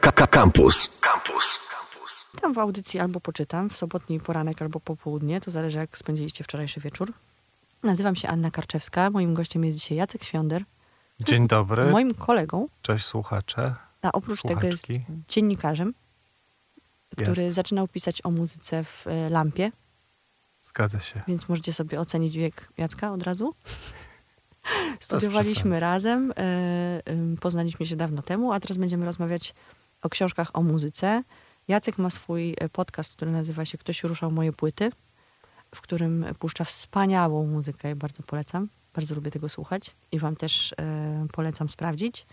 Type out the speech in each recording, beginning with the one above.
Campus. Campus. Tam w audycji albo poczytam, w sobotni poranek albo popołudnie, to zależy jak spędziliście wczorajszy wieczór. Nazywam się Anna Karczewska, moim gościem jest dzisiaj Jacek Świąder, Dzień dobry, moim kolegą, cześć słuchacze. a oprócz tego jest Słuchaczki. dziennikarzem, który Jest. zaczynał pisać o muzyce w e, Lampie, Zgadza się. więc możecie sobie ocenić wiek Jacka od razu. Studiowaliśmy razem, e, poznaliśmy się dawno temu, a teraz będziemy rozmawiać o książkach o muzyce. Jacek ma swój e, podcast, który nazywa się Ktoś ruszał moje płyty, w którym puszcza wspaniałą muzykę i bardzo polecam. Bardzo lubię tego słuchać i wam też e, polecam sprawdzić.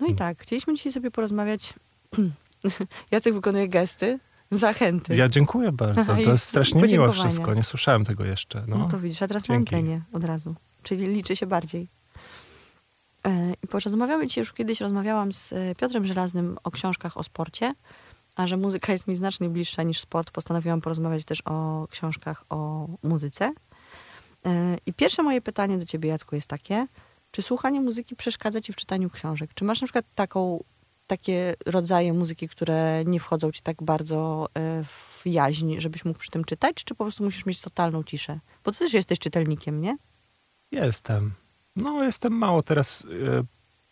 No i tak, chcieliśmy dzisiaj sobie porozmawiać. Jacek wykonuje gesty, zachęty. Ja dziękuję bardzo. To jest strasznie miłe podziękowania. wszystko. Nie słyszałem tego jeszcze. No, No, to widzisz, a teraz dzięki. na antenie od razu. Czyli liczy się bardziej. E, I porozmawiamy dzisiaj, już kiedyś rozmawiałam z e, Piotrem Żelaznym o książkach o sporcie, a że muzyka jest mi znacznie bliższa niż sport, postanowiłam porozmawiać też o książkach o muzyce. E, I pierwsze moje pytanie do ciebie, Jacku, jest takie, czy słuchanie muzyki przeszkadza ci w czytaniu książek? Czy masz na przykład taką, takie rodzaje muzyki, które nie wchodzą ci tak bardzo w jaźń, żebyś mógł przy tym czytać, czy po prostu musisz mieć totalną ciszę? Bo ty też jesteś czytelnikiem, nie? Jestem. No, jestem mało teraz, e,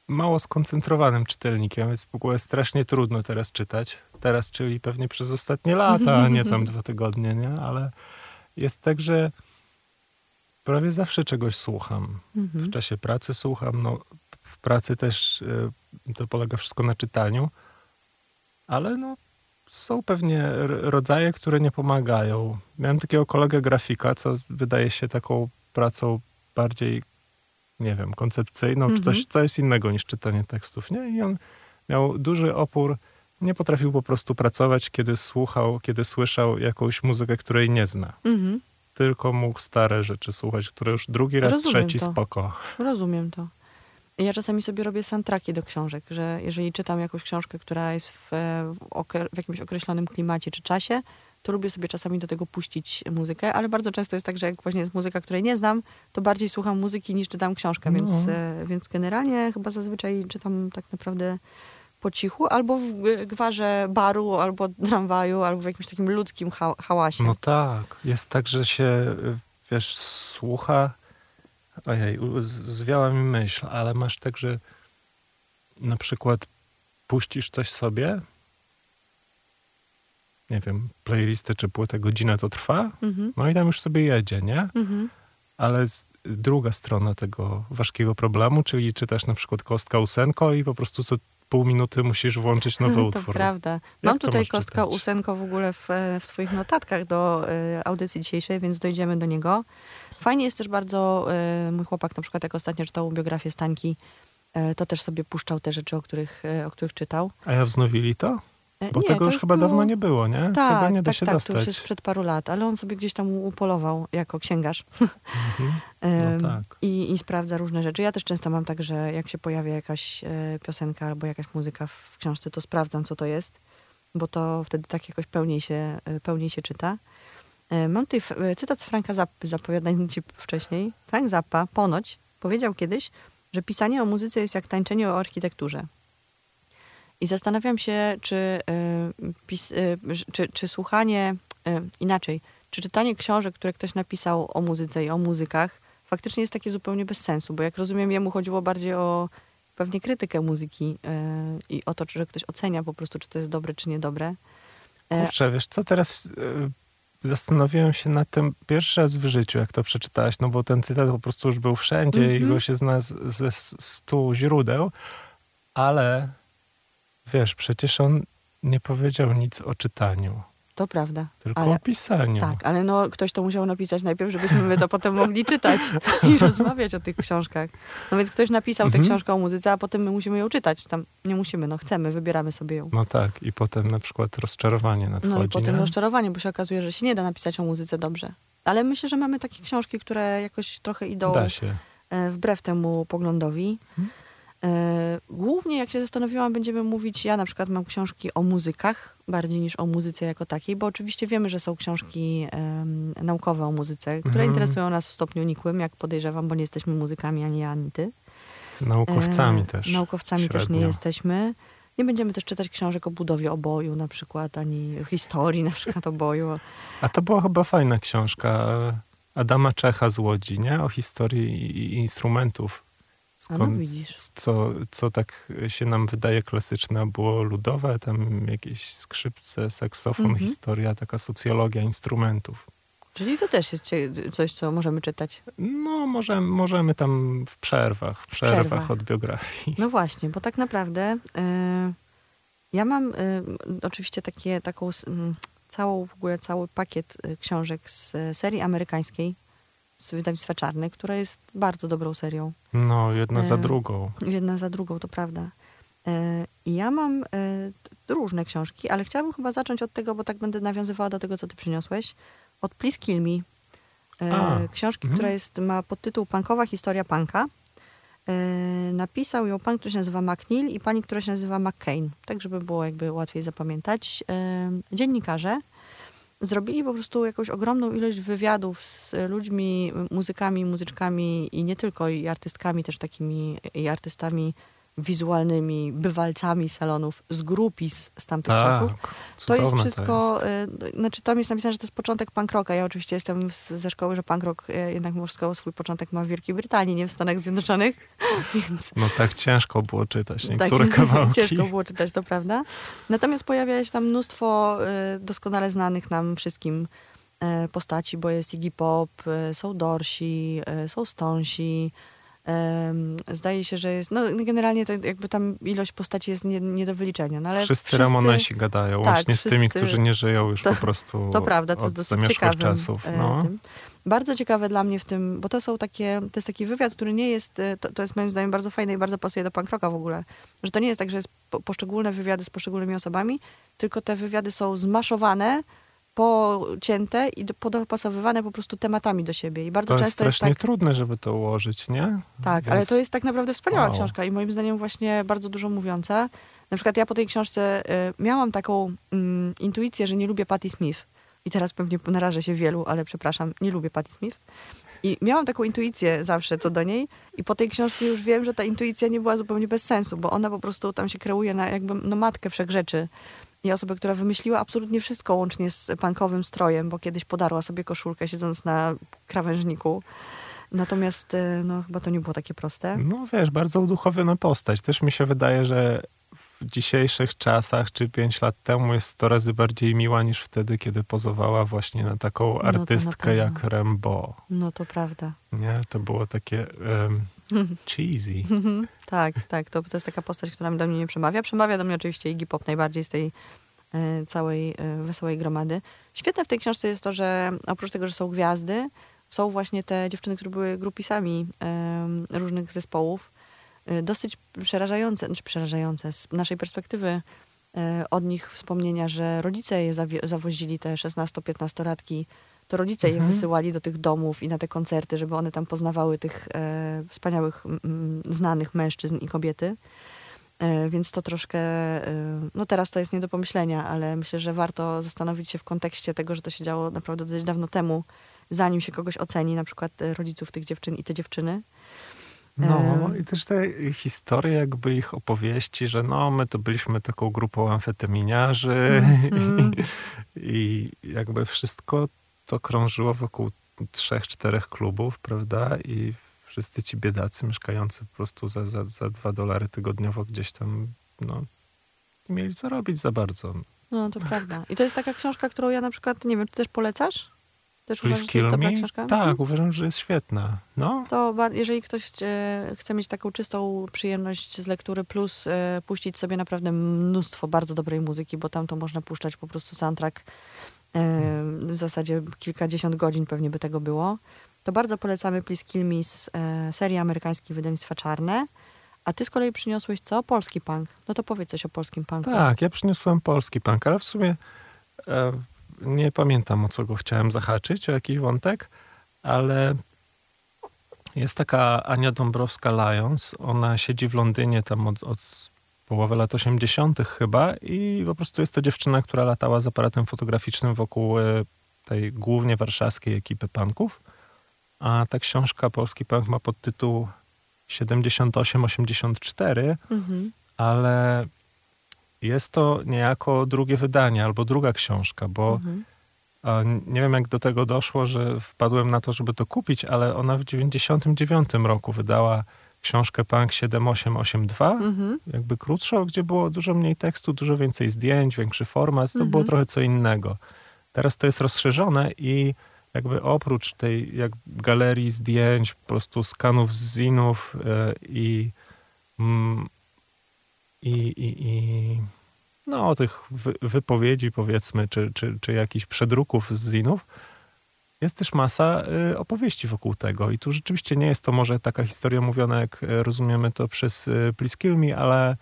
mało skoncentrowanym czytelnikiem, więc w ogóle strasznie trudno teraz czytać. Teraz, czyli pewnie przez ostatnie lata, a nie tam dwa tygodnie, nie? Ale jest tak, że prawie zawsze czegoś słucham. Mhm. w czasie pracy słucham. No, w pracy też y, to polega wszystko na czytaniu, ale no, są pewnie rodzaje, które nie pomagają. Miałem takiego kolegę grafika, co wydaje się taką pracą bardziej, nie wiem, koncepcyjną, czy coś, Mhm. co jest innego niż czytanie tekstów, nie? I on miał duży opór, nie potrafił po prostu pracować, kiedy słuchał, kiedy słyszał jakąś muzykę, której nie zna. Mhm. Tylko mógł stare rzeczy słuchać, które już drugi raz, Rozumiem trzeci to. spoko. Rozumiem to. Ja czasami sobie robię soundtracki do książek, że jeżeli czytam jakąś książkę, która jest w, w, w jakimś określonym klimacie czy czasie, to lubię sobie czasami do tego puścić muzykę, ale bardzo często jest tak, że jak właśnie jest muzyka, której nie znam, to bardziej słucham muzyki niż czytam książkę, No. więc, e, więc generalnie chyba zazwyczaj czytam tak naprawdę po cichu, albo w gwarze baru, albo tramwaju, albo w jakimś takim ludzkim ha- hałasie. No tak. Jest tak, że się, y, wiesz, słucha. Ojej, zwiała mi myśl, ale masz tak, że na przykład puścisz coś sobie, nie wiem, playlisty czy płytę, godzinę to trwa, Mhm. no i tam już sobie jedzie, nie? Mhm. Ale z, druga strona tego ważkiego problemu, czyli czytasz na przykład kostka ósenko i po prostu co pół minuty musisz włączyć nowy to utwór. prawda. Mam tutaj kostka czytać? ósenko w ogóle w, e, w swoich notatkach do e, audycji dzisiejszej, więc dojdziemy do niego. Fajnie jest też bardzo, e, mój chłopak na przykład jak ostatnio czytał biografię Stańki, e, to też sobie puszczał te rzeczy, o których, o których czytał. A ja wznowili to? E, Bo nie, tego to już chyba było- dawno nie było, nie? Tak, Tego nie da tak, się tak, to dostać. już jest sprzed paru lat, ale on sobie gdzieś tam upolował jako księgarz. Mhm. No tak. I, I sprawdza różne rzeczy. Ja też często mam tak, że jak się pojawia jakaś e, piosenka albo jakaś muzyka w książce, to sprawdzam, co to jest, bo to wtedy tak jakoś pełniej się, e, pełniej się czyta. Mam tutaj cytat z Franka Zappy, zapowiadany ci wcześniej. Frank Zappa ponoć powiedział kiedyś, że pisanie o muzyce jest jak tańczenie o architekturze. I zastanawiam się, czy, e, pis, e, czy, czy słuchanie, e, inaczej, czy czytanie książek, które ktoś napisał o muzyce i o muzykach, faktycznie jest takie zupełnie bez sensu, bo jak rozumiem, jemu chodziło bardziej o pewnie krytykę muzyki i o to, że ktoś ocenia po prostu, czy to jest dobre, czy niedobre. E, Kurczę, wiesz co, teraz y, zastanowiłem się nad tym pierwszy raz w życiu, jak to przeczytałaś, no bo ten cytat po prostu już był wszędzie i Mhm. go się zna z- ze stu źródeł, ale wiesz, przecież on nie powiedział nic o czytaniu, to prawda. tylko Ale- o pisaniu. Tak, ale no, ktoś to musiał napisać najpierw, żebyśmy my to potem mogli czytać i rozmawiać o tych książkach. No więc ktoś napisał tę Mhm. książkę o muzyce, a potem my musimy ją czytać. Tam nie musimy, no chcemy, wybieramy sobie ją. No tak, i potem na przykład rozczarowanie nadchodzi, No i potem nie? rozczarowanie, bo się okazuje, że się nie da napisać o muzyce dobrze. Ale myślę, że mamy takie książki, które jakoś trochę idą Da się. e, wbrew temu poglądowi. Mhm. E, Głównie, jak się zastanowiłam, będziemy mówić, ja na przykład mam książki o muzykach, bardziej niż o muzyce jako takiej, bo oczywiście wiemy, że są książki em, naukowe o muzyce, które Mhm. interesują nas w stopniu nikłym, jak podejrzewam, bo nie jesteśmy muzykami ani ja, ani ty. Naukowcami E, też. Naukowcami też nie średnio. jesteśmy. Nie będziemy też czytać książek o budowie oboju na przykład, ani historii na przykład oboju. A to była chyba fajna książka Adama Czecha z Łodzi, nie? O historii instrumentów. No widzisz. co, co tak się nam wydaje klasyczne, było ludowe, tam jakieś skrzypce, saksofon, Mhm. historia, taka socjologia instrumentów. Czyli to też jest coś, co możemy czytać. No, może, możemy tam w przerwach, w przerwach, przerwach. od biografii. No właśnie, bo tak naprawdę y, ja mam y, oczywiście takie, taką mm, całą, w ogóle cały pakiet y, książek z serii amerykańskiej, z wydawnictwa Czarny, która jest bardzo dobrą serią. No, jedna za E, drugą. Jedna za drugą, to prawda. Y, I ja mam t- różne książki, ale chciałabym chyba zacząć od tego, bo tak będę nawiązywała do tego, co ty przyniosłeś. Od Please Kill Me. A, książki, mhm. która jest, ma podtytuł Punkowa historia punka. Napisał ją pan, który się nazywa McNeil i pani, która się nazywa McCain. Tak, żeby było jakby łatwiej zapamiętać. Dziennikarze zrobili po prostu jakąś ogromną ilość wywiadów z ludźmi, muzykami, muzyczkami i nie tylko, i artystkami, też takimi i artystami wizualnymi, bywalcami salonów z grupis z tamtych czasów. Tak, To jest wszystko, To jest. y, znaczy tam jest napisane, że to jest początek punk rocka. Ja oczywiście jestem z, ze szkoły, że punk rock y, jednak morsko swój początek ma w Wielkiej Brytanii, nie w Stanach Zjednoczonych, więc No tak ciężko było czytać tak, niektóre kawałki. ciężko było czytać, to prawda. Natomiast pojawia się tam mnóstwo y, doskonale znanych nam wszystkim postaci, bo jest Iggy Pop, są Dorsi, są Stonsi. Zdaje się, że jest, no generalnie to jakby tam ilość postaci jest nie, nie do wyliczenia. No, ale wszyscy, Ramonesi gadają, tak, łącznie z tymi, wszyscy- którzy nie żyją już to- po prostu To prawda, co dosyć ciekawym czasów. e, No. tym. Bardzo ciekawe dla mnie w tym, bo to są takie, to jest taki wywiad, który nie jest, e, to, to jest moim zdaniem bardzo fajne i bardzo pasuje do punk rocka w ogóle, że to nie jest tak, że jest po, poszczególne wywiady z poszczególnymi osobami, tylko te wywiady są zmaszowane, pocięte i do, podopasowywane po prostu tematami do siebie. I bardzo To jest często jest strasznie tak, trudne, żeby to ułożyć, nie? tak, Więc- ale to jest tak naprawdę wspaniała Wow. książka i moim zdaniem właśnie bardzo dużo mówiąca. Na przykład ja po tej książce y, miałam taką mm, intuicję, że nie lubię Patti Smith. I teraz pewnie narażę się wielu, ale przepraszam, nie lubię Patti Smith. I miałam taką intuicję zawsze co do niej i po tej książce już wiem, że ta intuicja nie była zupełnie bez sensu, bo ona po prostu tam się kreuje na jakby no, matkę wszechrzeczy. I osobę, która wymyśliła absolutnie wszystko łącznie z punkowym strojem, bo kiedyś podarła sobie koszulkę siedząc na krawężniku. Natomiast e, no, chyba to nie było takie proste. No wiesz, bardzo uduchowiona postać. Też mi się wydaje, że w dzisiejszych czasach, czy pięć lat temu, jest 100 razy bardziej miła niż wtedy, kiedy pozowała właśnie na taką No na artystkę pewno. jak Rambo. No to prawda. Nie? To było takie um, cheesy. tak, tak. To, to jest taka postać, która do mnie nie przemawia. Przemawia do mnie oczywiście Iggy Pop najbardziej z tej e, całej e, wesołej gromady. Świetne w tej książce jest to, że oprócz tego, że są gwiazdy, są właśnie te dziewczyny, które były grupisami e, różnych zespołów. E, dosyć przerażające, znaczy przerażające z naszej perspektywy od nich wspomnienia, że rodzice je zawie- zawozili te 16-15-latki to rodzice je Mhm. wysyłali do tych domów i na te koncerty, żeby one tam poznawały tych e, wspaniałych, mm, znanych mężczyzn i kobiety. E, więc to troszkę, e, no teraz to jest nie do pomyślenia, ale myślę, że warto zastanowić się w kontekście tego, że to się działo naprawdę dość dawno temu, zanim się kogoś oceni, na przykład e, rodziców tych dziewczyn i te dziewczyny. No E, i też te historie, jakby ich opowieści, że no my to byliśmy taką grupą amfetaminiarzy Mhm. i jakby wszystko to krążyło wokół trzech, czterech klubów, prawda? I wszyscy ci biedacy mieszkający po prostu za, za, za dwa dolary tygodniowo gdzieś tam, no, nie mieli co robić za bardzo. No, to prawda. I to jest taka książka, którą ja na przykład, nie wiem, ty też polecasz? Też Please uważasz, że jest dobra książka? Mhm. Tak, uważam, że jest świetna. No, To jeżeli ktoś e, chce mieć taką czystą przyjemność z lektury, plus e, puścić sobie naprawdę mnóstwo bardzo dobrej muzyki, bo tam to można puszczać po prostu soundtrack w zasadzie kilkadziesiąt godzin pewnie by tego było, to bardzo polecamy Please Kill Me z e, serii amerykańskiej wydawnictwa Czarne. A ty z kolei przyniosłeś co? Polski punk. No to powiedz coś o polskim punku. Tak, ja przyniosłem polski punk, ale w sumie e, nie pamiętam o co go chciałem zahaczyć, o jakiś wątek, ale jest taka Ania Dąbrowska-Lyons. Ona siedzi w Londynie tam od, od połowy lat 80. chyba i po prostu jest to dziewczyna, która latała z aparatem fotograficznym wokół e, tej głównie warszawskiej ekipy punków. A ta książka Polski Punk ma podtytuł 78-84 Mhm. ale jest to niejako drugie wydanie albo druga książka, bo Mhm. nie wiem jak do tego doszło, że wpadłem na to, żeby to kupić, ale ona w 99 roku wydała książkę Punk 7882, Mhm. jakby krótszą, gdzie było dużo mniej tekstu, dużo więcej zdjęć, większy format, to Mhm. było trochę co innego. Teraz to jest rozszerzone i jakby oprócz tej jak galerii zdjęć, po prostu skanów z zinów e, i, mm, i, i, i no, tych wy, wypowiedzi powiedzmy, czy, czy, czy jakichś przedruków z zinów, jest też masa y, opowieści wokół tego. I tu rzeczywiście nie jest to może taka historia mówiona, jak y, rozumiemy to przez y, Please Kill Me, ale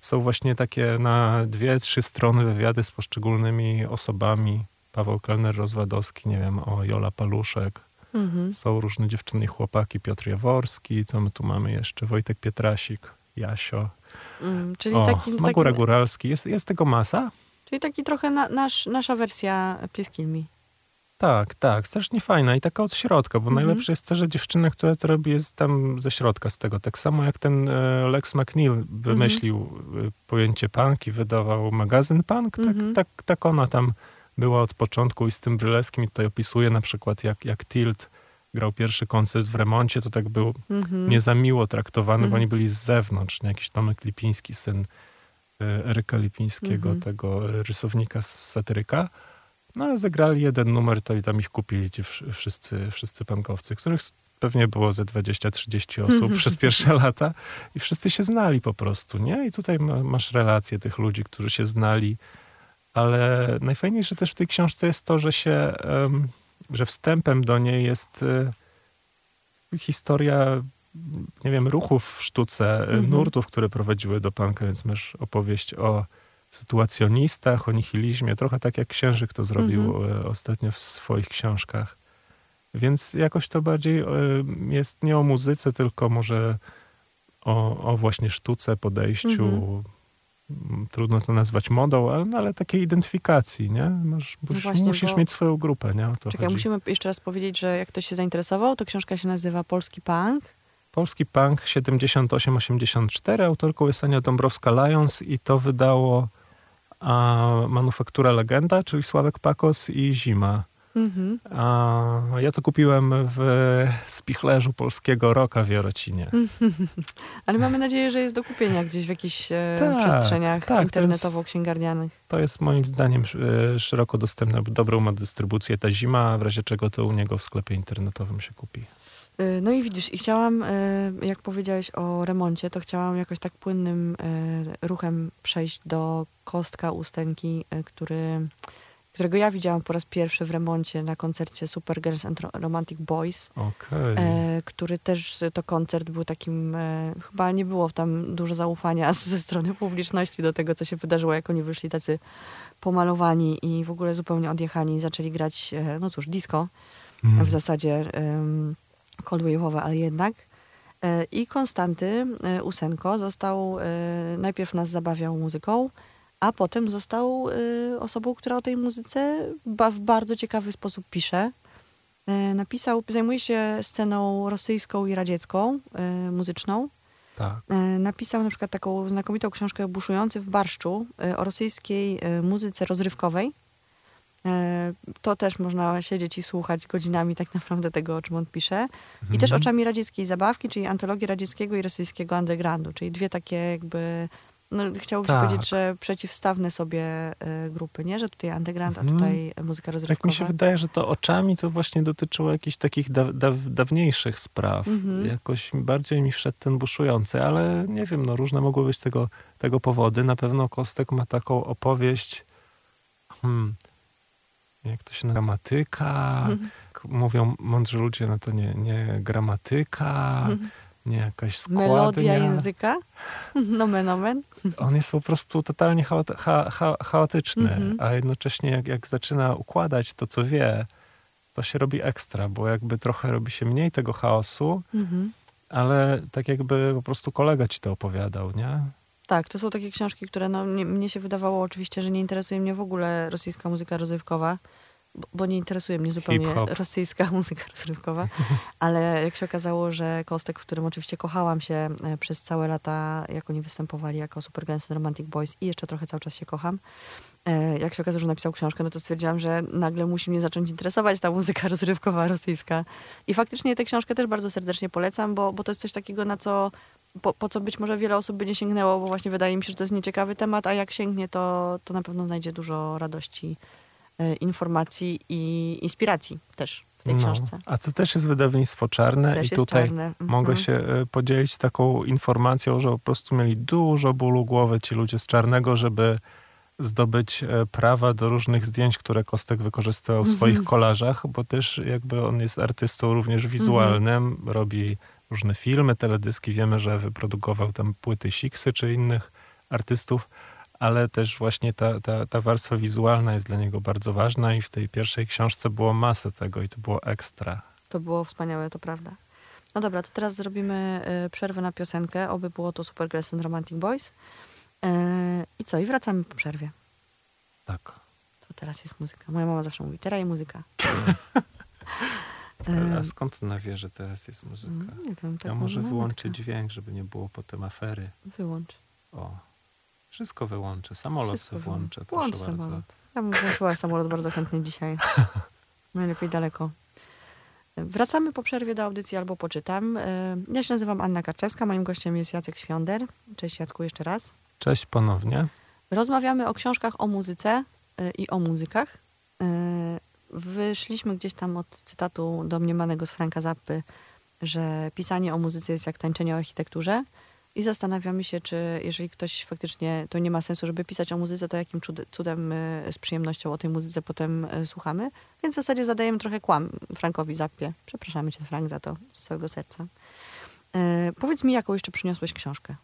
są właśnie takie na dwie, trzy strony wywiady z poszczególnymi osobami. Paweł Kelner-Rozwadowski, nie wiem, o Jola Paluszek. Mhm. Są różne dziewczyny i chłopaki, Piotr Jaworski, co my tu mamy jeszcze? Wojtek Pietrasik, Jasio, Mm, czyli, o, taki, Magura taki, Góralski. Jest, jest tego masa? czyli taki trochę na, nasz, nasza wersja Please Kill Me. Tak, tak, strasznie fajna i taka od środka, bo Mhm. najlepsze jest to, że dziewczyna, która to robi, jest tam ze środka z tego. Tak samo jak ten e, Lex McNeil wymyślił e, pojęcie punk i wydawał magazyn punk, tak, Mhm. tak, tak ona tam była od początku i z tym bryleskim i tutaj opisuje na przykład jak, jak Tilt grał pierwszy koncert w remoncie, to tak był Mhm. nie za miło traktowany, bo Mhm. oni byli z zewnątrz, nie? jakiś Tomek Lipiński, syn e, Eryka Lipińskiego, Mhm. tego rysownika z satyryka. No ale zagrali jeden numer, to i tam ich kupili ci wsz- wszyscy, wszyscy pankowcy, których pewnie było ze 20-30 osób przez pierwsze lata i wszyscy się znali po prostu, nie? I tutaj ma, masz relacje tych ludzi, którzy się znali, ale najfajniejsze też w tej książce jest to, że się, że wstępem do niej jest e, historia, nie wiem, ruchów w sztuce, e, Mhm. nurtów, które prowadziły do punka, więc masz opowieść o sytuacjonistach, o nihilizmie, trochę tak jak Księżyk to zrobił Mhm. e, ostatnio w swoich książkach. Więc jakoś to bardziej e, jest nie o muzyce, tylko może o, o właśnie sztuce, podejściu. Mhm. Mm, Trudno to nazwać modą, ale, no, ale takiej identyfikacji, nie? Masz, No musisz, właśnie, musisz bo- mieć swoją grupę, nie? O to Czekaj, chodzi. musimy jeszcze raz powiedzieć, że jak ktoś się zainteresował, to książka się nazywa Polski Punk. Polski Punk 78-84, autorką jest Ania Dąbrowska-Lions i to wydało a, Manufaktura Legenda, czyli Sławek Pakos i Zima. Mhm. A ja to kupiłem w spichlerzu polskiego roka w Jarocinie. Ale mamy nadzieję, że jest do kupienia gdzieś w jakichś e, Tak, przestrzeniach tak, to internetowo-księgarnianych. To jest moim zdaniem e, szeroko dostępne, dobrą ma dystrybucję ta zima, w razie czego to u niego w sklepie internetowym się kupi. Y, No i widzisz, i chciałam, y, jak powiedziałeś o remoncie, to chciałam jakoś tak płynnym y, ruchem przejść do Kostka Ustęki, który, którego ja widziałam po raz pierwszy w remoncie na koncercie Supergirls and Ro- Romantic Boys, e, który też to koncert był takim, e, chyba nie było tam dużo zaufania ze strony publiczności do tego, co się wydarzyło, jak oni wyszli tacy pomalowani i w ogóle zupełnie odjechani i zaczęli grać, e, no cóż, disco Mm. w zasadzie um, cold wave'owe, ale jednak. E, I Konstanty e, Usenko został, e, najpierw nas zabawiał muzyką, a potem został osobą, która o tej muzyce w bardzo ciekawy sposób pisze. Napisał, zajmuje się sceną rosyjską i radziecką, muzyczną. Tak. Napisał na przykład taką znakomitą książkę Buszujący w barszczu o rosyjskiej muzyce rozrywkowej. E, To też można siedzieć i słuchać godzinami tak naprawdę tego, o czym on pisze. I też Mhm. oczami radzieckiej zabawki, czyli antologii radzieckiego i rosyjskiego undergroundu, czyli dwie takie jakby, no chciałoby Tak. powiedzieć, że przeciwstawne sobie e, grupy, nie? Że tutaj underground, a Mhm. tutaj muzyka rozrywkowa. Tak mi się wydaje, że to oczami to właśnie dotyczyło jakichś takich da, da, dawniejszych spraw. Mhm. Jakoś bardziej mi wszedł ten buszujący, ale nie wiem, no różne mogły być tego, tego powody. Na pewno Kostek ma taką opowieść, hmm, jak to się nazywa, gramatyka. Mhm. Mówią mądrzy ludzie, no to nie, nie gramatyka, Mhm. nie jakaś składnia. Melodia języka, nomen omen. On jest po prostu totalnie chaot, cha, cha, chaotyczny, Mhm. a jednocześnie jak, jak zaczyna układać to, co wie, to się robi ekstra, bo jakby trochę robi się mniej tego chaosu, ale tak jakby po prostu kolega ci to opowiadał, nie? Tak, to są takie książki, które no, mnie, mnie się wydawało oczywiście, że nie interesuje mnie w ogóle rosyjska muzyka rozrywkowa. bo, bo nie interesuje mnie zupełnie rosyjska muzyka rozrywkowa, ale jak się okazało, że Kostek, w którym oczywiście kochałam się e, przez całe lata, jak oni występowali jako Super Guns and Romantic Boys i jeszcze trochę cały czas się kocham, e, jak się okazało, że napisał książkę, no to stwierdziłam, że nagle musi mnie zacząć interesować ta muzyka rozrywkowa rosyjska. I faktycznie tę książkę też bardzo serdecznie polecam, bo, bo to jest coś takiego, na co po, po co być może wiele osób by nie sięgnęło, bo właśnie wydaje mi się, że to jest nieciekawy temat, a jak sięgnie, to, to na pewno znajdzie dużo radości, e, informacji i inspiracji też w tej książce. A to też jest wydawnictwo czarne Też i tutaj czarne. Mhm. mogę się e, podzielić taką informacją, że po prostu mieli dużo bólu głowy ci ludzie z czarnego, żeby zdobyć e, prawa do różnych zdjęć, które Kostek wykorzystywał w swoich Mhm. kolażach, bo też jakby on jest artystą również wizualnym, robi różne filmy, teledyski. Wiemy, że wyprodukował tam płyty Siksy czy innych artystów, ale też właśnie ta, ta, ta warstwa wizualna jest dla niego bardzo ważna i w tej pierwszej książce było masę tego i to było ekstra. To było wspaniałe, to prawda. No dobra, to teraz zrobimy e, przerwę na piosenkę. Oby było to Super Girls and Romantic Boys. E, I co? I wracamy po przerwie. Tak. To teraz jest muzyka. Moja mama zawsze mówi, teraz jest muzyka. A E, skąd ona wie, że teraz jest muzyka? nie wiem, tak Ja może wyłączę dźwięk, żeby nie było potem afery. Wyłącz. O, wszystko wyłączę. Samolot Wszystko sobie włączę. Włącz bardzo. samolot. Ja bym włączyła samolot bardzo chętnie dzisiaj. Najlepiej daleko. Wracamy po przerwie do audycji albo poczytam. E, Ja się nazywam Anna Kaczewska, moim gościem jest Jacek Świąder. Cześć Jacku jeszcze raz. Cześć ponownie. Rozmawiamy o książkach o muzyce y, i o muzykach. Wyszliśmy gdzieś tam od cytatu domniemanego z Franka Zappy, że pisanie o muzyce jest jak tańczenie o architekturze. I zastanawiamy się, czy jeżeli ktoś faktycznie, to nie ma sensu, żeby pisać o muzyce, to jakim cud- cudem y, z przyjemnością o tej muzyce potem y, słuchamy. Więc w zasadzie zadajemy trochę kłam Frankowi Zappie. Przepraszamy cię, Frank, za to z całego serca. Y, Powiedz mi, jaką jeszcze przyniosłeś książkę?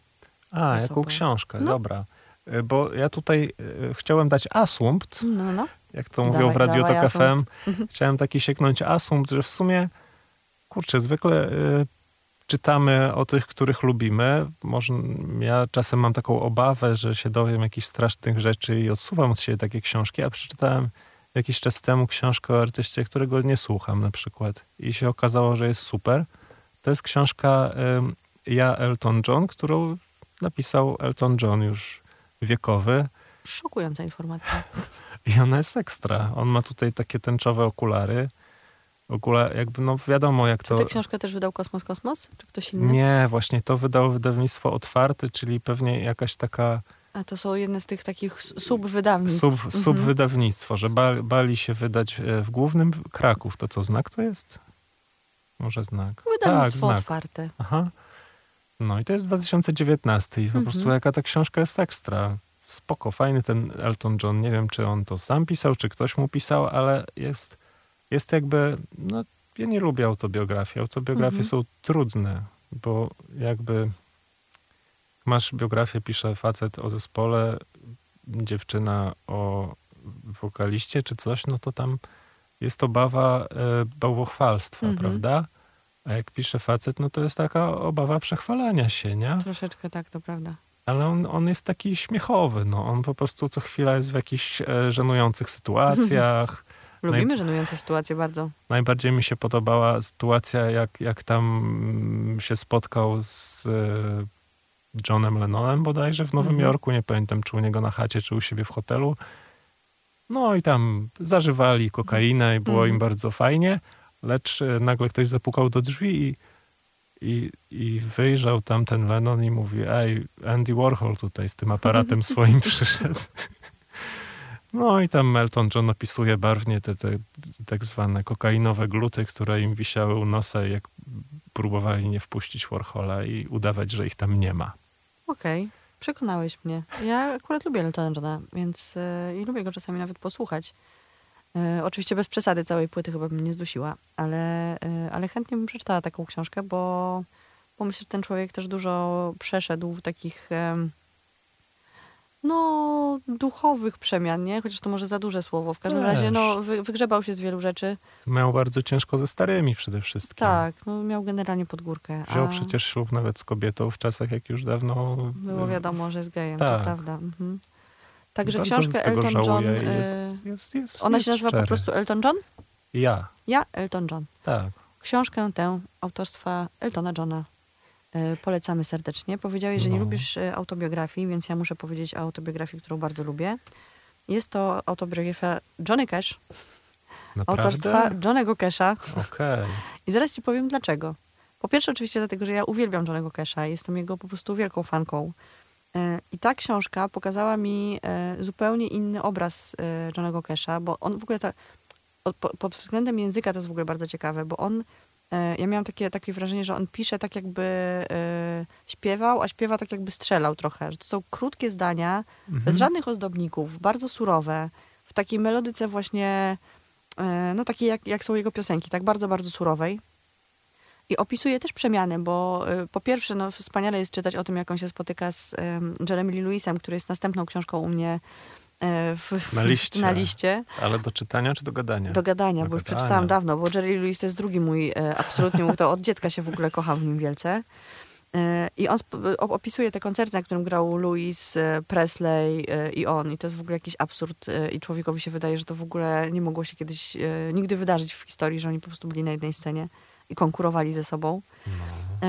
A, jaką książkę, No. dobra. Y, Bo ja tutaj chciałem dać asumpt, No, no, no. Jak to mówią Dawaj, w Radiu dawaj Tok FM. asumpt. Chciałem taki sieknąć asumpt, że w sumie, kurczę, zwykle y, czytamy o tych, których lubimy. Może ja czasem mam taką obawę, że się dowiem jakichś strasznych rzeczy i odsuwam od siebie takie książki, a przeczytałem jakiś czas temu książkę o artyście, którego nie słucham na przykład i się okazało, że jest super. To jest książka y, Ja Elton John, którą napisał Elton John już wiekowy. Szokująca informacja. I ona jest ekstra. On ma tutaj takie tęczowe okulary. W ogóle jakby, no wiadomo jak Czy to... tę książkę też wydał Kosmos Kosmos? Czy ktoś inny? Nie, właśnie to wydało wydawnictwo otwarte, czyli pewnie jakaś taka A to są jedne z tych takich subwydawnictw. sub, Mhm. subwydawnictwo, że ba, bali się wydać e, w głównym Kraków. To co, znak to jest? Może znak. Wydawnictwo tak, znak. otwarte. Aha. No i to jest 2019 i po Mhm. prostu jaka ta książka jest ekstra. Spoko, fajny ten Elton John. Nie wiem, czy on to sam pisał, czy ktoś mu pisał, ale jest, jest jakby, no ja nie lubię autobiografii. Autobiografie Mhm. są trudne, bo jakby masz biografię, pisze facet o zespole, dziewczyna o wokaliście czy coś, no to tam jest obawa e, bałwochwalstwa, Mhm. prawda? A jak pisze facet, no to jest taka obawa przechwalania się, nie? Troszeczkę tak, to prawda. Ale on, on jest taki śmiechowy, no. On po prostu co chwila jest w jakichś e, żenujących sytuacjach. Lubimy żenujące sytuacje bardzo. Najbardziej mi się podobała sytuacja, jak, jak tam mm, się spotkał z e, Johnem Lennonem bodajże w Nowym Mhm. Jorku. Nie pamiętam, czy u niego na chacie, czy u siebie w hotelu. No i tam zażywali kokainę i było Mhm. im bardzo fajnie, lecz e, nagle ktoś zapukał do drzwi i, i, i wyjrzał tam ten Lennon i mówi, ej, Andy Warhol tutaj z tym aparatem swoim przyszedł. No i tam Elton John opisuje barwnie te, te tak zwane kokainowe gluty, które im wisiały u nosa, jak próbowali nie wpuścić Warhola i udawać, że ich tam nie ma. Okej, przekonałeś mnie. Ja akurat lubię Eltona Johna, więc e, i lubię go czasami nawet posłuchać. E, oczywiście bez przesady całej płyty chyba bym nie zdusiła, ale, e, ale chętnie bym przeczytała taką książkę, bo, bo myślę, że ten człowiek też dużo przeszedł w takich no, duchowych przemian, nie? Chociaż to może za duże słowo. W każdym Też. razie no, wy, wygrzebał się z wielu rzeczy. Miał bardzo ciężko ze starymi przede wszystkim. Tak, no, miał generalnie pod górkę. Wziął a przecież ślub nawet z kobietą w czasach, jak już dawno... Było wiadomo, że jest gejem, Tak. to prawda. Mhm. Także książkę Elton John. żałuję. y, Jest, jest, jest, ona jest się nazywa szczery. po prostu Elton John? Ja, Ja, Elton John. tak. Książkę tę autorstwa Eltona Johna y, polecamy serdecznie. Powiedziałeś, że nie No. lubisz y, autobiografii, więc ja muszę powiedzieć o autobiografii, którą bardzo lubię. Jest to autobiografia Johnny Cash, autorstwa Naprawdę? Johnego Casha. Okej. I zaraz ci powiem dlaczego. Po pierwsze oczywiście dlatego, że ja uwielbiam Johnego Casha, jestem jego po prostu wielką fanką. E, I ta książka pokazała mi e, zupełnie inny obraz e, Johnego Casha, bo on w ogóle ta, od- po- pod względem języka to jest w ogóle bardzo ciekawe, bo on, ja miałam takie, takie wrażenie, że on pisze tak jakby śpiewał, a śpiewa tak jakby strzelał trochę. Że to są krótkie zdania, Mhm. bez żadnych ozdobników, bardzo surowe, w takiej melodyce właśnie, no takiej jak, jak są jego piosenki, tak bardzo, bardzo surowej. I opisuje też przemiany, bo e, po pierwsze, no, wspaniale jest czytać o tym, jak on się spotyka z em, Jeremy Lee Lewisem, który jest następną książką u mnie e, w, Na liście. na liście Ale do czytania czy do gadania? do gadania, Do bo już gadania. przeczytałam dawno, bo Jerry Lewis to jest drugi mój, e, absolutnie to od dziecka się w ogóle kocham w nim wielce. E, I on opisuje te koncerty, na którym grał Louis, Presley i on. I to jest w ogóle jakiś absurd i człowiekowi się wydaje, że to w ogóle nie mogło się kiedyś nigdy wydarzyć w historii, że oni po prostu byli na jednej scenie i konkurowali ze sobą. No.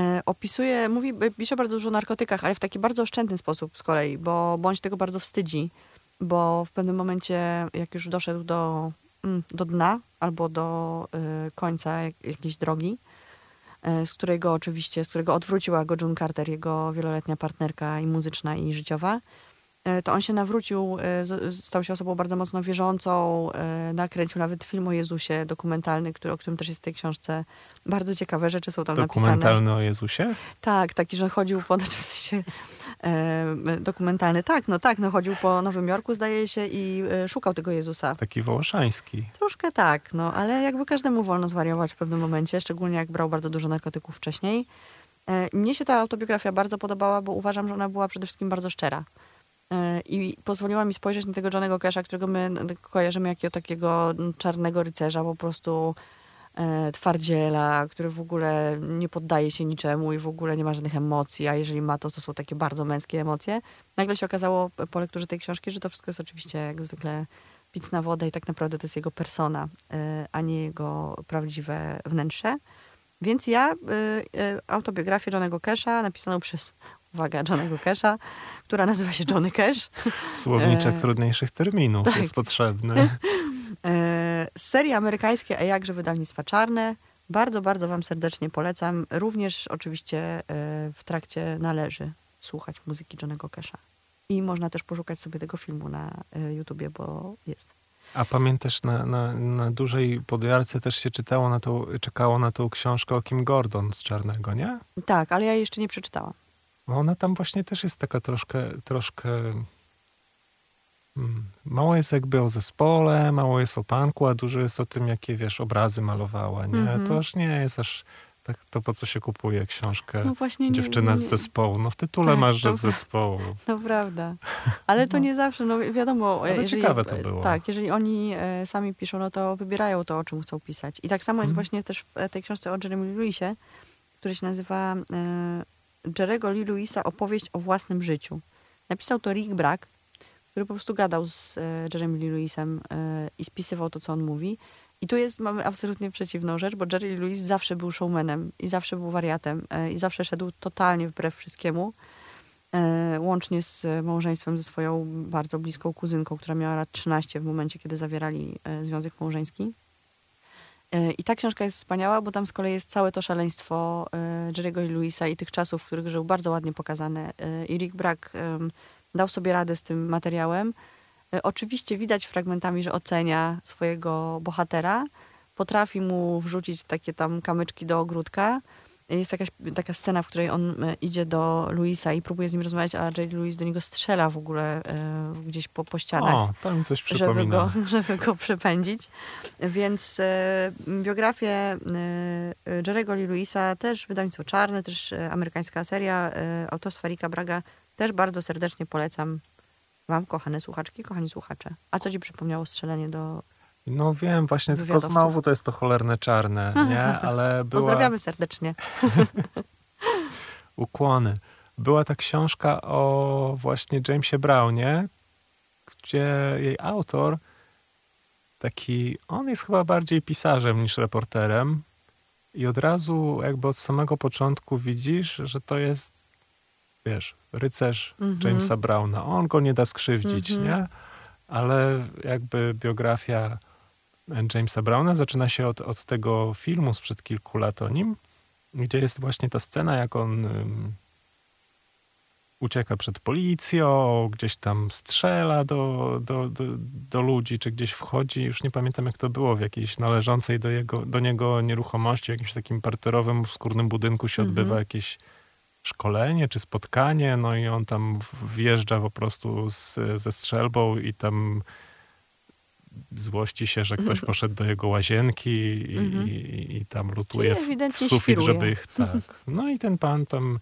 E, opisuje, mówi, pisze bardzo dużo o narkotykach, ale w taki bardzo oszczędny sposób z kolei, bo, bo on się tego bardzo wstydzi, bo w pewnym momencie, jak już doszedł do, mm, do dna albo do y, końca jak, jakiejś drogi, e, z którego oczywiście, z którego odwróciła go June Carter, jego wieloletnia partnerka i muzyczna i życiowa, to on się nawrócił, e, stał się osobą bardzo mocno wierzącą, e, nakręcił nawet film o Jezusie dokumentalny, który, o którym też jest w tej książce. Bardzo ciekawe rzeczy są tam napisane. Dokumentalny o Jezusie? Tak, taki, że chodził po, znaczy w sensie e, dokumentalny, tak, no tak, no chodził po Nowym Jorku zdaje się i e, szukał tego Jezusa. Taki wołoszański. Troszkę tak, no, ale jakby każdemu wolno zwariować w pewnym momencie, szczególnie jak brał bardzo dużo narkotyków wcześniej. E, Mnie się ta autobiografia bardzo podobała, bo uważam, że ona była przede wszystkim bardzo szczera. E, I pozwoliła mi spojrzeć na tego Johnego Casha, którego my kojarzymy jako takiego czarnego rycerza, po prostu e, twardziela, który w ogóle nie poddaje się niczemu i w ogóle nie ma żadnych emocji, a jeżeli ma to, to są takie bardzo męskie emocje. Nagle się okazało p- po lekturze tej książki, że to wszystko jest oczywiście jak zwykle pic na wodę i tak naprawdę to jest jego persona, e, a nie jego prawdziwe wnętrze. Więc ja autobiografię Johnego Casha, napisaną przez, uwaga, Johnego Casha, która nazywa się Johnny Cash, Słowniczek E, trudniejszych terminów tak. jest potrzebny. e, z serii amerykańskiej, a jakże wydawnictwa czarne. Bardzo, bardzo wam serdecznie polecam. Również oczywiście e, w trakcie należy słuchać muzyki Johnego Casha. I można też poszukać sobie tego filmu na e, YouTubie, bo jest. A pamiętasz, na, na, na dużej podjarce też się czytało na tą, czekało na tą książkę o Kim Gordon z Czarnego, nie? Tak, ale ja jeszcze nie przeczytałam. Ona tam właśnie też jest taka troszkę, troszkę mm, mało jest jakby o zespole, mało jest o panku, a dużo jest o tym, jakie, wiesz, obrazy malowała, nie? Mhm. To już nie jest aż tak to, po co się kupuje książkę No właśnie nie, Dziewczyna z nie- zespołu. No w tytule Tak, masz, że to- z zespołu. No prawda. Ale to No. nie zawsze, no wiadomo. Ale jeżeli, ciekawe to było. Tak, jeżeli oni e, sami piszą, no to wybierają to, o czym chcą pisać. I tak samo jest Mhm. właśnie też w e, tej książce o Jeremy Lewisie, który się nazywa e, Jerego Lee Lewisa Opowieść o własnym życiu. Napisał to Rick Brack, który po prostu gadał z e, Jeremy Lee Lewisem e, i spisywał to, co on mówi. I tu jest, mamy absolutnie przeciwną rzecz, bo Jerry Lewis zawsze był showmanem i zawsze był wariatem e, i zawsze szedł totalnie wbrew wszystkiemu. Łącznie z małżeństwem ze swoją bardzo bliską kuzynką, która miała lat 13 w momencie, kiedy zawierali związek małżeński. E, I ta książka jest wspaniała, bo tam z kolei jest całe to szaleństwo e, Jerry'ego i Louisa i tych czasów, w których żył, bardzo ładnie pokazane. E, I Rick Brack dał sobie radę z tym materiałem. Oczywiście widać fragmentami, że ocenia swojego bohatera, potrafi mu wrzucić takie tam kamyczki do ogródka. Jest jakaś taka scena, w której on e, idzie do Luisa i próbuje z nim rozmawiać, a Jerry Louis do niego strzela w ogóle e, gdzieś po, po ścianach O, to mi coś żeby go, żeby go przepędzić. Więc e, biografię e, Jerego Lee Louisa, też wydawnictwo czarne, też amerykańska seria autorstwa Rika Braga, też bardzo serdecznie polecam wam, kochane słuchaczki, kochani słuchacze. A co ci przypomniało strzelenie do... No wiem, właśnie, tylko znowu to jest to cholerne czarne, nie? Ale była... Pozdrawiamy serdecznie. Ukłony. Była ta książka o właśnie Jamesie Brownie, gdzie jej autor taki, on jest chyba bardziej pisarzem niż reporterem i od razu jakby od samego początku widzisz, że to jest, wiesz, rycerz Mhm. Jamesa Browna. On go nie da skrzywdzić, Mhm. nie? Ale jakby biografia Jamesa Browna zaczyna się od, od tego filmu sprzed kilku lat o nim, gdzie jest właśnie ta scena, jak on ym, ucieka przed policją, gdzieś tam strzela do, do, do, do ludzi, czy gdzieś wchodzi, już nie pamiętam jak to było, w jakiejś należącej do, jego, do niego nieruchomości, w jakimś takim parterowym, skórnym budynku się Mhm. odbywa jakieś szkolenie czy spotkanie, no i on tam wjeżdża po prostu z, ze strzelbą i tam złości się, że ktoś poszedł do jego łazienki i, Mhm. i, i tam lutuje w, sufit, świruje. żeby ich, tak. No i ten pan tam,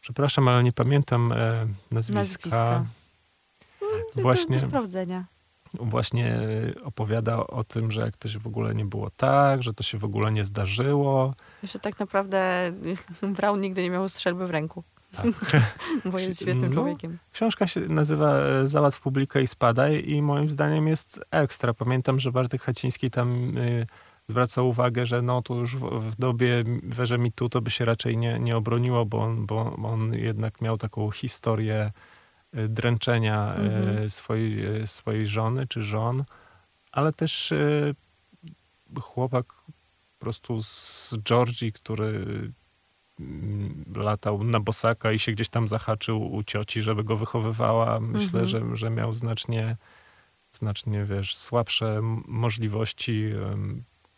przepraszam, ale nie pamiętam e, nazwiska. Nazwiska. Do, Właśnie, do sprawdzenia. właśnie opowiada o tym, że jak to się w ogóle nie było tak, że to się w ogóle nie zdarzyło. Że tak naprawdę Brown nigdy nie miał strzelby w ręku, Tak. bo jest świetnym No. człowiekiem. Książka się nazywa e, Załatw publikę i spadaj i moim zdaniem jest ekstra. Pamiętam, że Bartek Haciński tam y, zwraca uwagę, że no tu już w, w dobie w erze mitu to by się raczej nie, nie obroniło, bo on, bo on jednak miał taką historię y, dręczenia Mhm. swojej, y, swojej żony czy żon, ale też chłopak po prostu z Georgii, który latał na bosaka i się gdzieś tam zahaczył u cioci, żeby go wychowywała. Myślę, Mhm. że, że miał znacznie, znacznie, wiesz, słabsze możliwości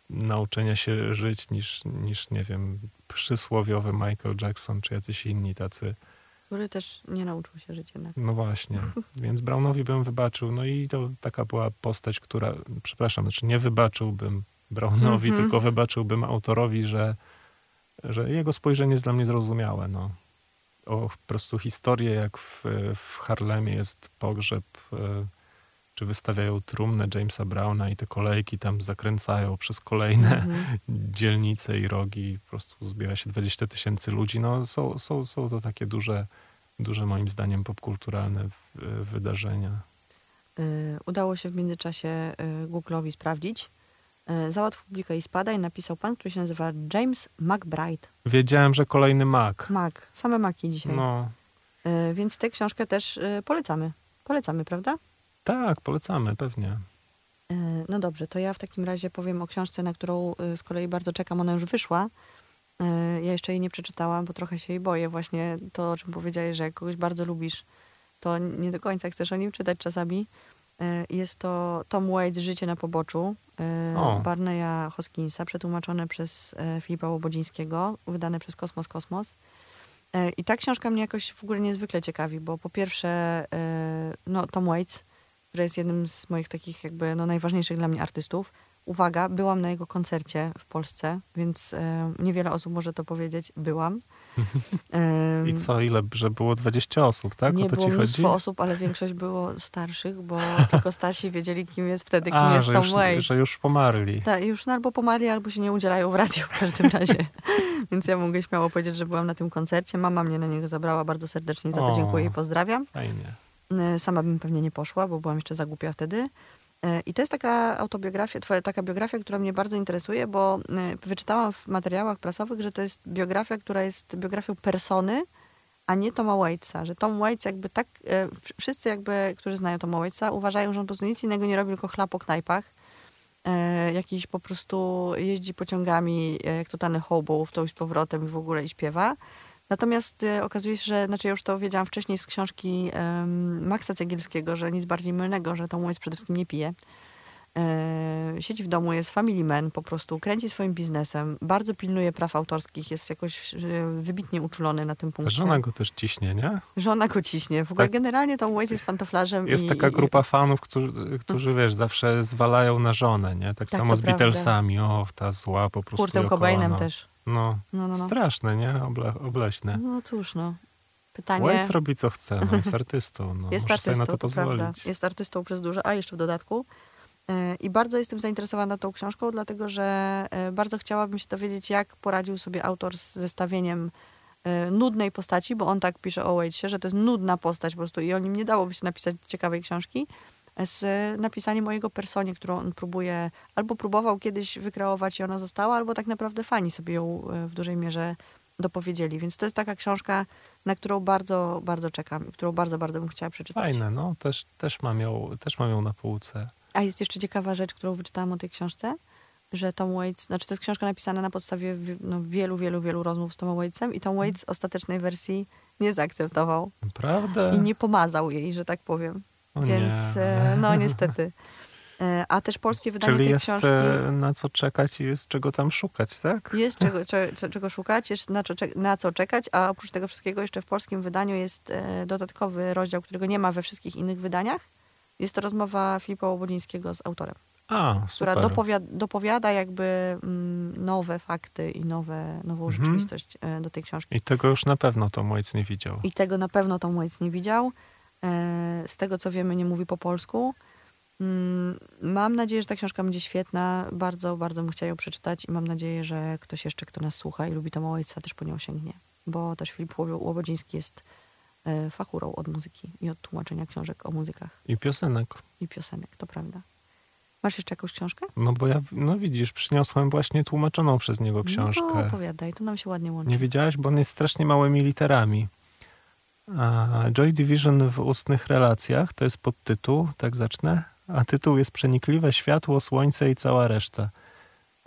nauczenia się żyć niż, niż, nie wiem, przysłowiowy Michael Jackson czy jacyś inni tacy. Który też nie nauczył się żyć jednak. No właśnie, więc Brownowi bym wybaczył. No i to taka była postać, która, przepraszam, znaczy nie wybaczyłbym Brownowi, Mhm. tylko wybaczyłbym autorowi, że, że jego spojrzenie jest dla mnie zrozumiałe. No. O po prostu historię, jak w, w Harlemie jest pogrzeb, e, czy wystawiają trumnę Jamesa Browna i te kolejki tam zakręcają przez kolejne Mhm. dzielnice i rogi, po prostu zbiera się 20 tysięcy ludzi. No, są, są, są to takie duże, duże moim zdaniem popkulturalne wydarzenia. Y, Udało się w międzyczasie y, Google'owi sprawdzić. Y, Załatw publikę i spadaj napisał pan, który się nazywa James McBride. Wiedziałem, że kolejny mak. Mac. Same maki dzisiaj. No, Y, Więc tę książkę też y, polecamy. Polecamy, prawda? tak, polecamy, pewnie. No dobrze, to ja w takim razie powiem o książce, na którą z kolei bardzo czekam. Ona już wyszła. Ja jeszcze jej nie przeczytałam, bo trochę się jej boję. Właśnie to, o czym powiedziałeś, że jak kogoś bardzo lubisz, to nie do końca chcesz o nim czytać czasami. Y, Jest to Tom Waits Życie na poboczu O. Barneya Hoskinsa, przetłumaczone przez y, Filipa Łobodzińskiego, wydane przez Kosmos Kosmos. I ta książka mnie jakoś w ogóle niezwykle ciekawi, bo po pierwsze, no, Tom Waits, który jest jednym z moich takich jakby no, najważniejszych dla mnie artystów. Uwaga, byłam na jego koncercie w Polsce, więc e, niewiele osób może to powiedzieć. Byłam. I co, ile, że było 20 osób, tak? Nie o to było ci mnóstwo chodzi? osób, ale większość było starszych, bo tylko starsi wiedzieli, kim jest wtedy, kim A, jest że Tom już, Waits. że już pomarli. Tak, już albo pomarli, albo się nie udzielają w radiu w każdym razie. Więc ja mogę śmiało powiedzieć, że byłam na tym koncercie. Mama mnie na niego zabrała bardzo serdecznie za to O. dziękuję i pozdrawiam. Fajnie. E, Sama bym pewnie nie poszła, bo byłam jeszcze za głupia wtedy. E, I to jest taka autobiografia, taka biografia, która mnie bardzo interesuje, bo e, wyczytałam w materiałach prasowych, że to jest biografia, która jest biografią persony, a nie Toma Waitsa. Że Tom Waits jakby tak, e, wszyscy jakby, którzy znają Toma Waitsa, uważają, że on po prostu nic innego nie robi, tylko chlap po knajpach. Jakiś po prostu jeździ pociągami, jak totalny hobo w tą i z powrotem i w ogóle i śpiewa. Natomiast e, okazuje się, że, znaczy ja już to wiedziałam wcześniej z książki um, Maxa Cegielskiego, że nic bardziej mylnego, że Tom Waits przede wszystkim nie pije. E, siedzi w domu, jest family man, po prostu kręci swoim biznesem, bardzo pilnuje praw autorskich, jest jakoś e, wybitnie uczulony na tym punkcie. Żona go też ciśnie, nie? Żona go ciśnie. W ogóle Tak. generalnie Tom Waits jest pantoflarzem. Jest i, taka i- grupa fanów, którzy, którzy wiesz, zawsze zwalają na żonę, nie? Tak, Tak, samo z prawda. Beatlesami. O, ta zła po prostu. Kurtem Cobainem też. No, No, no, no. straszne, nie? Oble, obleśne. No cóż, no. Pytanie... Waits robi co chce, no, jest artystą. No, Jest artystą, na to to, prawda. pozwolić. Jest artystą przez duże, a jeszcze w dodatku. E, I bardzo jestem zainteresowana tą książką, dlatego że e, bardzo chciałabym się dowiedzieć, jak poradził sobie autor z zestawieniem e, nudnej postaci, bo on tak pisze o Waitsie, że to jest nudna postać po prostu i o nim nie dałoby się napisać ciekawej książki, z napisaniem o jego personie, którą on próbuje, albo próbował kiedyś wykreować i ona została, albo tak naprawdę fani sobie ją e, w dużej mierze dopowiedzieli. Więc to jest taka książka, na którą bardzo, bardzo czekam i którą bardzo, bardzo bym chciała przeczytać. Fajne, no. Też, też, mam ją, też mam ją na półce. A jest jeszcze ciekawa rzecz, którą wyczytałam o tej książce, że Tom Waits, znaczy to jest książka napisana na podstawie wi- no, wielu, wielu, wielu rozmów z Tomem Waitsem i Tom Waits ostatecznej wersji nie zaakceptował Naprawdę? i nie pomazał jej, że tak powiem. O Więc nie. e, no niestety. E, A też polskie wydanie Czyli tej jest książki e, na co czekać i jest czego tam szukać, tak? jest czego, cze- cze- czego szukać, jest na, co na co czekać, a oprócz tego wszystkiego jeszcze w polskim wydaniu jest dodatkowy rozdział, którego nie ma we wszystkich innych wydaniach. Jest to rozmowa Filipa Łobodzińskiego z autorem. A, która dopowiada, dopowiada jakby mm, nowe fakty i nowe, nową Mhm. rzeczywistość e, do tej książki. I tego już na pewno Tom Waits nie widział. I tego na pewno Tom Waits nie widział. E, Z tego, co wiemy, nie mówi po polsku. Mm, Mam nadzieję, że ta książka będzie świetna. Bardzo, bardzo bym chciała ją przeczytać i mam nadzieję, że ktoś jeszcze, kto nas słucha i lubi Toma Waitsa, też po nią sięgnie. Bo też Filip Łobo- Łobodziński jest e, fachurą od muzyki i od tłumaczenia książek o muzykach I piosenek. i piosenek, to prawda. Masz jeszcze jakąś książkę? No bo ja, no widzisz, przyniosłem właśnie tłumaczoną przez niego No książkę. to opowiadaj, to nam się ładnie łączy. Nie wiedziałaś, bo on jest strasznie małymi literami. Joy Division w ustnych relacjach to jest podtytuł, tak zacznę. A tytuł jest Przenikliwe światło, słońce i cała reszta.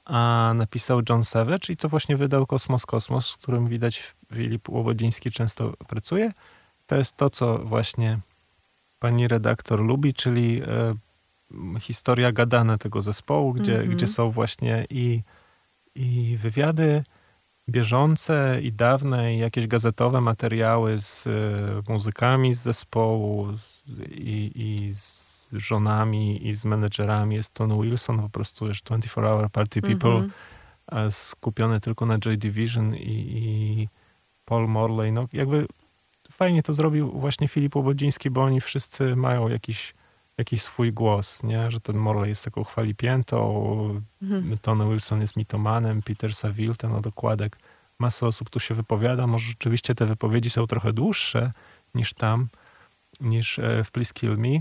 A napisał John Savage i to właśnie wydał Kosmos Kosmos, z którym widać Filip Łobodziński często pracuje. To jest to, co właśnie pani redaktor lubi, czyli e, historia gadana tego zespołu, gdzie, Mhm. gdzie są właśnie i, i wywiady bieżące i dawne, i jakieś gazetowe materiały z e, muzykami z zespołu i, i z żonami i z menedżerami. Jest Tony Wilson, po prostu już 24 Hour Party People, Mhm. a skupiony tylko na Joy Division i, i Paul Morley. No jakby fajnie to zrobił właśnie Filip Łobodziński, bo oni wszyscy mają jakiś, jakiś swój głos, nie? Że ten Morley jest taką chwalipiętą, Mhm. Tony Wilson jest mitomanem, Peter Saville, ten od okładek. Masa osób tu się wypowiada. Może rzeczywiście te wypowiedzi są trochę dłuższe niż tam, niż e, w Please Kill Me,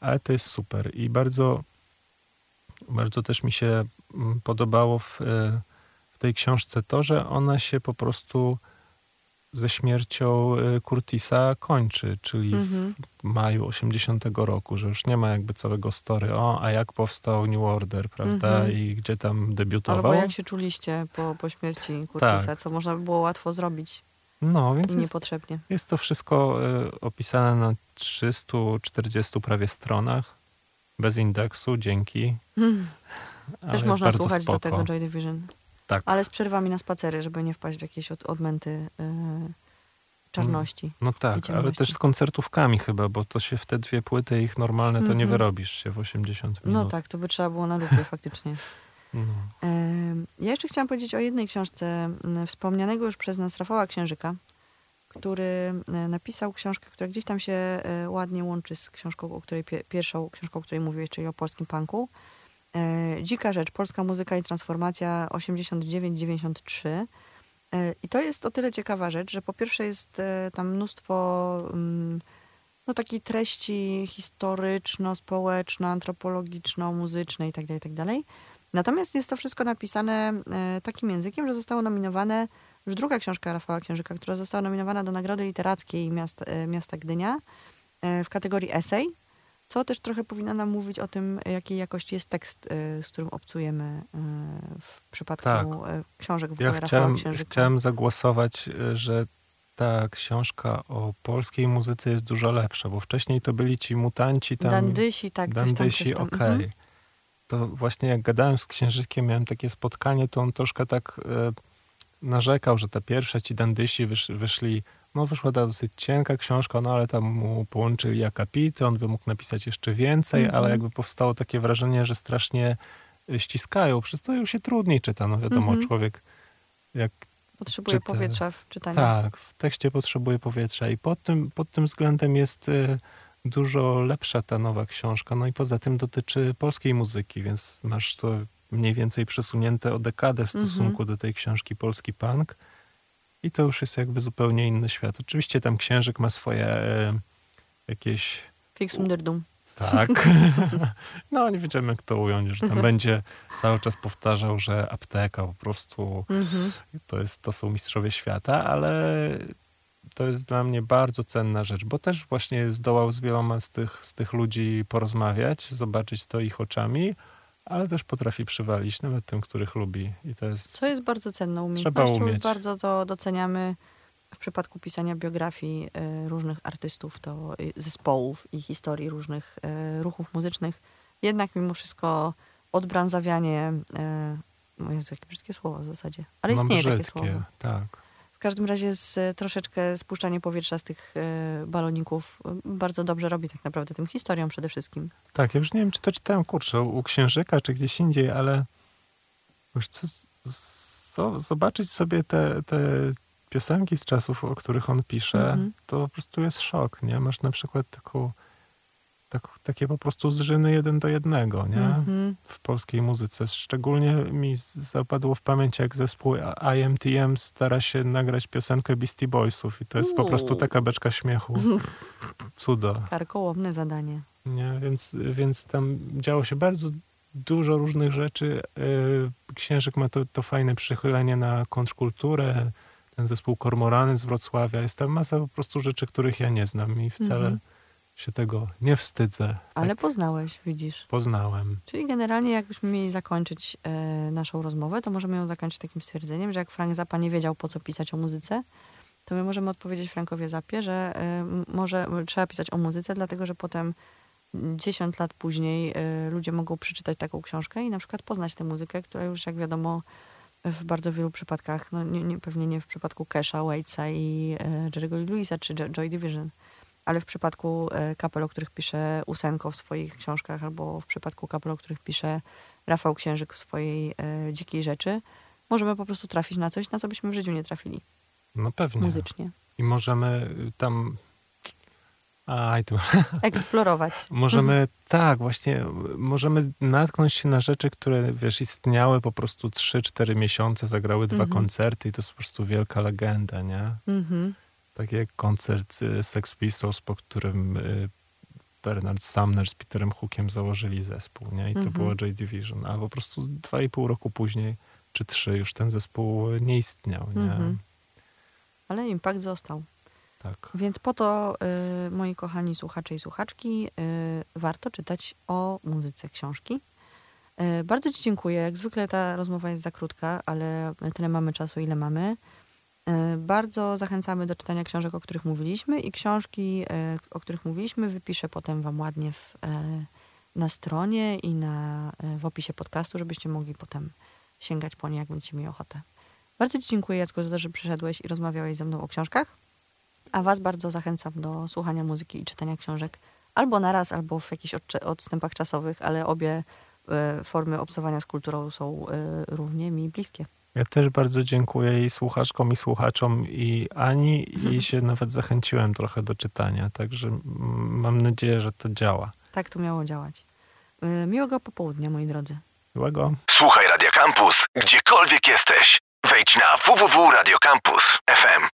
ale to jest super. I bardzo, bardzo też mi się mm, podobało w, e, w tej książce to, że ona się po prostu ze śmiercią e, Curtisa kończy, czyli Mhm. w maju 80 roku, że już nie ma jakby całego story, o, a jak powstał New Order, prawda, Mhm. i gdzie tam debiutował. Albo jak się czuliście po, po śmierci Curtisa, Tak. co można by było łatwo zrobić No, więc jest, niepotrzebnie. jest to wszystko e, opisane na 340 prawie stronach, bez indeksu, dzięki. Hmm. Też jest można słuchać spoko. do tego Joy Division. Tak. Ale z przerwami na spacery, żeby nie wpaść w jakieś od, odmęty y, czarności. No i tak, ale też z koncertówkami chyba, bo to się w te dwie płyty ich normalne to nie Mhm. wyrobisz się w 80 minut. No tak, to by trzeba było na lupie faktycznie. No. Ja jeszcze chciałam powiedzieć o jednej książce m, wspomnianego już przez nas Rafała Księżyka, który e, napisał książkę, która gdzieś tam się e, ładnie łączy z książką, o której pie- pierwszą książką, o której mówiłeś, czyli o polskim punku. E, Dzika rzecz, polska muzyka i transformacja 89-93. E, I to jest o tyle ciekawa rzecz, że po pierwsze jest e, tam mnóstwo mm, no, takiej treści historyczno-społeczno-antropologiczno-muzycznej itd., itd. Natomiast jest to wszystko napisane takim językiem, że zostało nominowane już druga książka Rafała Księżyka, która została nominowana do Nagrody Literackiej miasta, miasta Gdynia w kategorii esej, co też trochę powinno nam mówić o tym, jakiej jakości jest tekst, e, z którym obcujemy e, w przypadku Tak. e, książek w Ja ogóle Rafała chciałem, chciałem zagłosować, y, że ta książka o polskiej muzyce jest dużo lepsza, bo wcześniej to byli ci mutanci tam... Dandysi, tak, Dandysi, coś tam. okej. Mhm. To właśnie jak gadałem z Księżykiem, miałem takie spotkanie, to on troszkę tak e, narzekał, że te pierwsze ci Dandysi wysz, wyszli, no wyszła ta dosyć cienka książka, no ale tam mu połączyli akapity, on by mógł napisać jeszcze więcej, Mhm. ale jakby powstało takie wrażenie, że strasznie e, ściskają, przez co już się trudniej czyta, no wiadomo, Mhm. człowiek jak Potrzebuje czyta- powietrza w czytaniu. tak, w tekście potrzebuje powietrza i pod tym, pod tym względem jest y, dużo lepsza ta nowa książka. No i poza tym dotyczy polskiej muzyki, więc masz to mniej więcej przesunięte o dekadę w Mhm. stosunku do tej książki Polski Punk. I to już jest jakby zupełnie inny świat. Oczywiście tam księżyk ma swoje e, jakieś Fix under Doom. Tak. No nie wiedziemy, jak to ująć, że tam będzie cały czas powtarzał, że apteka po prostu Mhm. to, jest, to są mistrzowie świata, ale to jest dla mnie bardzo cenna rzecz, bo też właśnie zdołał z wieloma z tych, z tych ludzi porozmawiać, zobaczyć to ich oczami, ale też potrafi przywalić nawet tym, których lubi. I to jest... Co jest bardzo cenną Trzeba umiejętnością i umieć. bardzo to doceniamy w przypadku pisania biografii y, różnych artystów, to zespołów i historii różnych y, ruchów muzycznych. Jednak mimo wszystko odbranzawianie, y, o Jezu, jakie brzydkie słowo w zasadzie, ale no, istnieje takie brzydkie, słowo. Tak. W każdym razie z, y, troszeczkę spuszczanie powietrza z tych y, baloników y, bardzo dobrze robi tak naprawdę tym historią przede wszystkim. Tak, ja już nie wiem, czy to czytałem, kurczę, u Księżyka, czy gdzieś indziej, ale już co, co, zobaczyć sobie te, te piosenki z czasów, o których on pisze, Mhm. to po prostu jest szok, nie? Masz na przykład taką, tak, takie po prostu zżyny jeden do jednego, nie? Mhm. W polskiej muzyce. Szczególnie mi zapadło w pamięć, jak zespół IMTM stara się nagrać piosenkę Beastie Boysów i to jest po prostu Uuu. taka beczka śmiechu. Cudo. Karkołomne zadanie. Nie, więc, więc tam działo się bardzo dużo różnych rzeczy. Yy, Księżyk ma to, to fajne przychylenie na kontrkulturę, ten zespół Kormorany z Wrocławia. Jest tam masa po prostu rzeczy, których ja nie znam i wcale Mhm. Się tego nie wstydzę. Ale tak poznałeś, widzisz. poznałem. Czyli generalnie jakbyśmy mieli zakończyć e, naszą rozmowę, to możemy ją zakończyć takim stwierdzeniem, że jak Frank Zappa nie wiedział, po co pisać o muzyce, to my możemy odpowiedzieć Frankowi Zappie, że e, może trzeba pisać o muzyce, dlatego że potem m, 10 lat później e, ludzie mogą przeczytać taką książkę i na przykład poznać tę muzykę, która już jak wiadomo w bardzo wielu przypadkach, no nie, nie, pewnie nie w przypadku Kesha, Waitsa i e, Jerry'ego Lewisa czy Jo- Joy Division, ale w przypadku e, kapel, o których pisze Usenko w swoich książkach, albo w przypadku kapel, o których pisze Rafał Księżyk w swojej e, Dzikiej Rzeczy, możemy po prostu trafić na coś, na co byśmy w życiu nie trafili No pewnie. muzycznie. I możemy tam... Aj, tu Eksplorować. Możemy, tak, właśnie, możemy natknąć się na rzeczy, które, wiesz, istniały po prostu 3-4 miesiące, zagrały dwa Mhm. koncerty i to jest po prostu wielka legenda, nie? Mhm. Tak jak koncert Sex Pistols, po którym y, Bernard Sumner z Peterem Hookiem założyli zespół, nie? I to Mhm. było Joy Division, a po prostu dwa i pół roku później, czy trzy, już ten zespół nie istniał, nie? Mhm. Ale impact został. Tak. Więc po to, y, moi kochani słuchacze i słuchaczki, y, warto czytać o muzyce książki. Y, bardzo Ci dziękuję. Jak zwykle ta rozmowa jest za krótka, ale tyle mamy czasu, ile mamy. Y, bardzo zachęcamy do czytania książek, o których mówiliśmy i książki, y, o których mówiliśmy, wypiszę potem Wam ładnie w, y, na stronie i na, w opisie podcastu, żebyście mogli potem sięgać po nie, jak będziecie mieli ochotę. Bardzo Ci dziękuję, Jacku, za to, że przyszedłeś i rozmawiałeś ze mną o książkach. A Was bardzo zachęcam do słuchania muzyki i czytania książek albo naraz, albo w jakichś odstępach czasowych, ale obie e, formy obcowania z kulturą są e, równie mi bliskie. Ja też bardzo dziękuję i słuchaczkom, i słuchaczom, i Ani, i się nawet zachęciłem trochę do czytania, także mam nadzieję, że to działa. Tak to miało działać. E, Miłego popołudnia, moi drodzy. Miłego. Słuchaj Radio Campus, gdziekolwiek jesteś. Wejdź na www.radiocampus.fm.